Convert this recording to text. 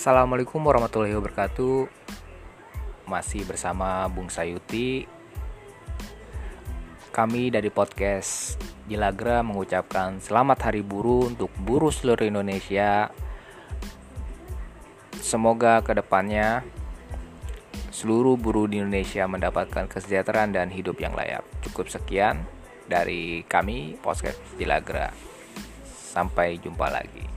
Assalamualaikum warahmatullahi wabarakatuh. Masih bersama Bung Sayuti. Kami dari podcast Jilagra mengucapkan selamat hari buruh untuk buruh seluruh Indonesia. Semoga ke depannya seluruh buruh di Indonesia mendapatkan kesejahteraan dan hidup yang layak. Cukup sekian dari kami podcast Jilagra. Sampai jumpa lagi.